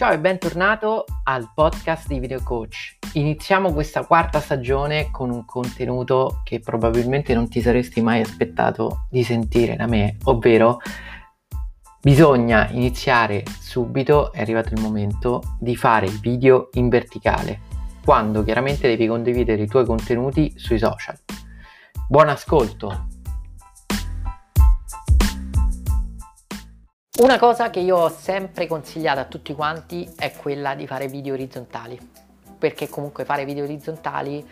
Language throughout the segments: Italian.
Ciao e bentornato al podcast di Video Coach. Iniziamo questa quarta stagione con un contenuto che probabilmente non ti saresti mai aspettato di sentire da me, ovvero bisogna iniziare subito, è arrivato il momento, di fare video in verticale, quando chiaramente devi condividere i tuoi contenuti sui social. Buon ascolto! Una cosa che io ho sempre consigliato a tutti quanti è quella di fare video orizzontali, perché comunque fare video orizzontali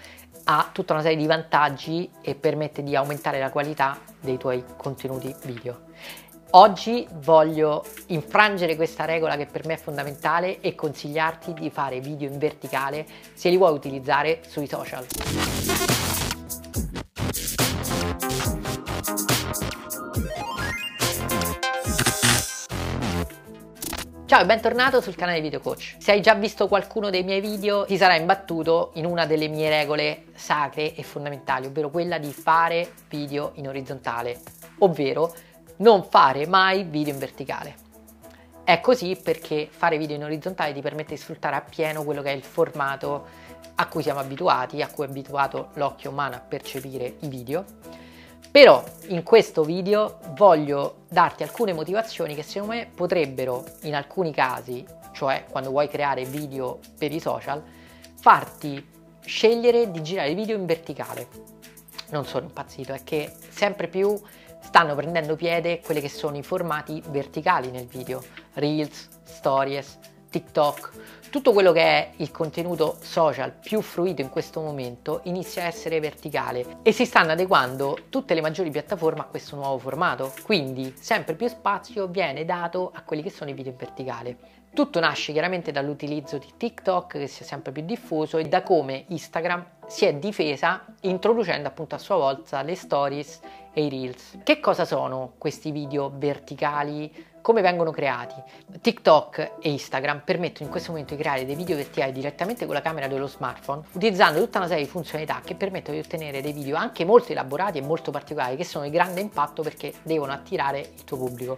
ha tutta una serie di vantaggi e permette di aumentare la qualità dei tuoi contenuti video. Oggi voglio infrangere questa regola che per me è fondamentale e consigliarti di fare video in verticale se li vuoi utilizzare sui social. Ciao e bentornato sul canale Video Coach. Se hai già visto qualcuno dei miei video ti sarà imbattuto in una delle mie regole sacre e fondamentali, ovvero quella di fare video in orizzontale, ovvero non fare mai video in verticale. È così perché fare video in orizzontale ti permette di sfruttare appieno quello che è il formato a cui siamo abituati, a cui è abituato l'occhio umano a percepire i video però in questo video voglio darti alcune motivazioni che secondo me potrebbero in alcuni casi, cioè quando vuoi creare video per i social, farti scegliere di girare video in verticale. Non sono impazzito, è che sempre più stanno prendendo piede quelli che sono i formati verticali nel video, Reels, Stories, TikTok, tutto quello che è il contenuto social più fruito in questo momento inizia a essere verticale e si stanno adeguando tutte le maggiori piattaforme a questo nuovo formato, quindi sempre più spazio viene dato a quelli che sono i video in verticale. Tutto nasce chiaramente dall'utilizzo di TikTok che si è sempre più diffuso e da come Instagram si è difesa introducendo appunto a sua volta le stories e i reels. Che cosa sono questi video verticali? Come vengono creati? TikTok e Instagram permettono in questo momento di creare dei video verticali direttamente con la camera dello smartphone, utilizzando tutta una serie di funzionalità che permettono di ottenere dei video anche molto elaborati e molto particolari, che sono di grande impatto perché devono attirare il tuo pubblico.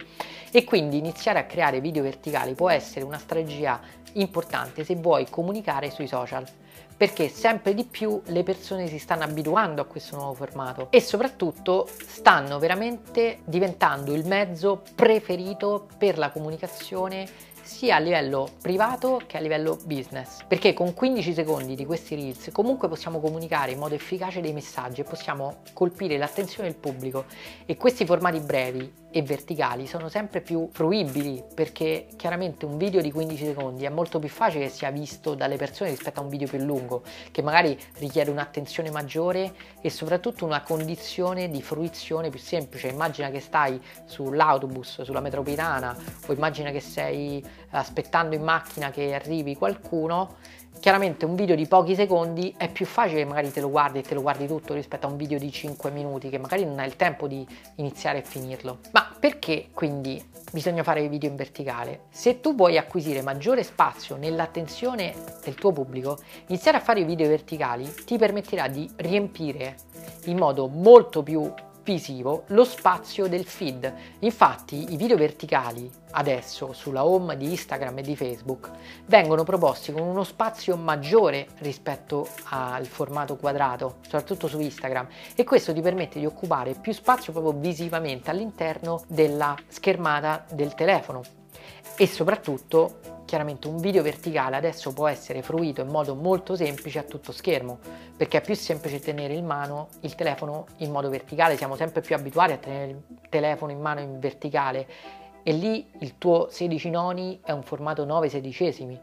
E quindi iniziare a creare video verticali può essere una strategia importante se vuoi comunicare sui social perché sempre di più le persone si stanno abituando a questo nuovo formato e soprattutto stanno veramente diventando il mezzo preferito per la comunicazione sia a livello privato che a livello business. Perché con 15 secondi di questi reels comunque possiamo comunicare in modo efficace dei messaggi e possiamo colpire l'attenzione del pubblico. E questi formati brevi e verticali sono sempre più fruibili perché chiaramente un video di 15 secondi è molto più facile che sia visto dalle persone rispetto a un video più lungo che magari richiede un'attenzione maggiore e soprattutto una condizione di fruizione più semplice. Immagina che stai sull'autobus sulla metropolitana o immagina che sei aspettando in macchina che arrivi qualcuno Chiaramente un video di pochi secondi è più facile magari te lo guardi e te lo guardi tutto rispetto a un video di 5 minuti che magari non hai il tempo di iniziare e finirlo. Ma perché quindi bisogna fare i video in verticale? Se tu vuoi acquisire maggiore spazio nell'attenzione del tuo pubblico, iniziare a fare i video verticali ti permetterà di riempire in modo molto più visivo lo spazio del feed. Infatti i video verticali adesso sulla home di Instagram e di Facebook vengono proposti con uno spazio maggiore rispetto al formato quadrato, soprattutto su Instagram e questo ti permette di occupare più spazio proprio visivamente all'interno della schermata del telefono e soprattutto chiaramente un video verticale adesso può essere fruito in modo molto semplice a tutto schermo perché è più semplice tenere in mano il telefono in modo verticale, siamo sempre più abituati a tenere il telefono in mano in verticale. E lì il tuo 16 noni è un formato 9 sedicesimi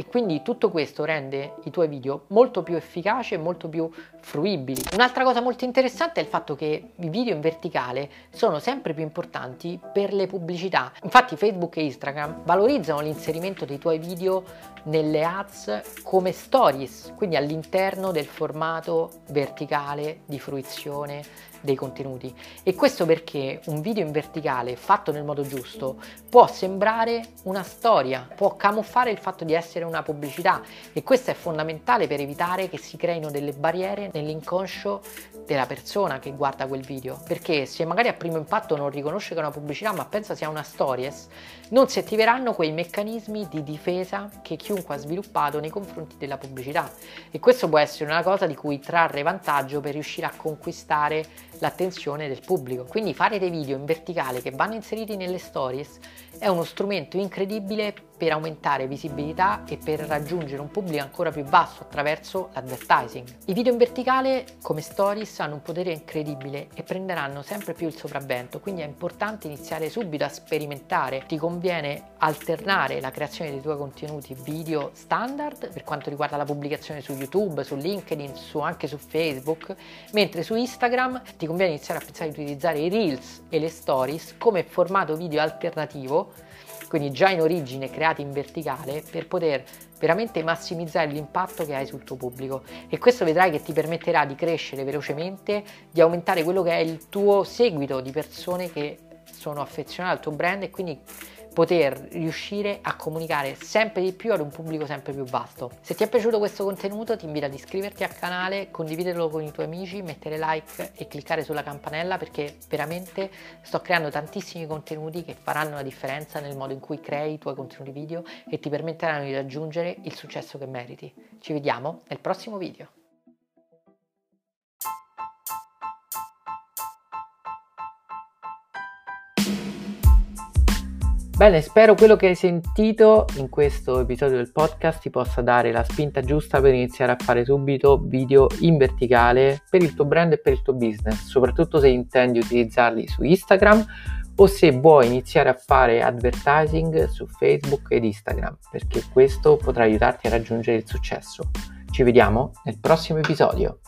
e quindi tutto questo rende i tuoi video molto più efficaci e molto più fruibili. Un'altra cosa molto interessante è il fatto che i video in verticale sono sempre più importanti per le pubblicità. Infatti Facebook e Instagram valorizzano l'inserimento dei tuoi video nelle ads come stories, quindi all'interno del formato verticale di fruizione dei contenuti. E questo perché un video in verticale fatto nel modo giusto può sembrare una storia, può camuffare il fatto di essere una pubblicità. E questo è fondamentale per evitare che si creino delle barriere nell'inconscio della persona che guarda quel video. Perché se magari a primo impatto non riconosce che è una pubblicità ma pensa sia una stories non si attiveranno quei meccanismi di difesa che chiunque ha sviluppato nei confronti della pubblicità. E questo può essere una cosa di cui trarre vantaggio per riuscire a conquistare l'attenzione del pubblico. Quindi fare dei video in verticale che vanno inseriti nelle stories è uno strumento incredibile per aumentare visibilità e per raggiungere un pubblico ancora più basso attraverso l'advertising. I video in verticale come stories hanno un potere incredibile e prenderanno sempre più il sopravvento, quindi è importante iniziare subito a sperimentare. Ti conviene alternare la creazione dei tuoi contenuti video standard per quanto riguarda la pubblicazione su YouTube, su LinkedIn, su, anche su Facebook, mentre su Instagram ti conviene iniziare a pensare di utilizzare i Reels e le Stories come formato video alternativo quindi già in origine creati in verticale per poter veramente massimizzare l'impatto che hai sul tuo pubblico. E questo vedrai che ti permetterà di crescere velocemente, di aumentare quello che è il tuo seguito di persone che sono affezionate al tuo brand e quindi poter riuscire a comunicare sempre di più ad un pubblico sempre più vasto. Se ti è piaciuto questo contenuto ti invito ad iscriverti al canale, condividerlo con i tuoi amici, mettere like e cliccare sulla campanella perché veramente sto creando tantissimi contenuti che faranno la differenza nel modo in cui crei i tuoi contenuti video e ti permetteranno di raggiungere il successo che meriti. Ci vediamo nel prossimo video. Bene, spero quello che hai sentito in questo episodio del podcast ti possa dare la spinta giusta per iniziare a fare subito video in verticale per il tuo brand e per il tuo business, soprattutto se intendi utilizzarli su Instagram o se vuoi iniziare a fare advertising su Facebook ed Instagram, perché questo potrà aiutarti a raggiungere il successo. Ci vediamo nel prossimo episodio.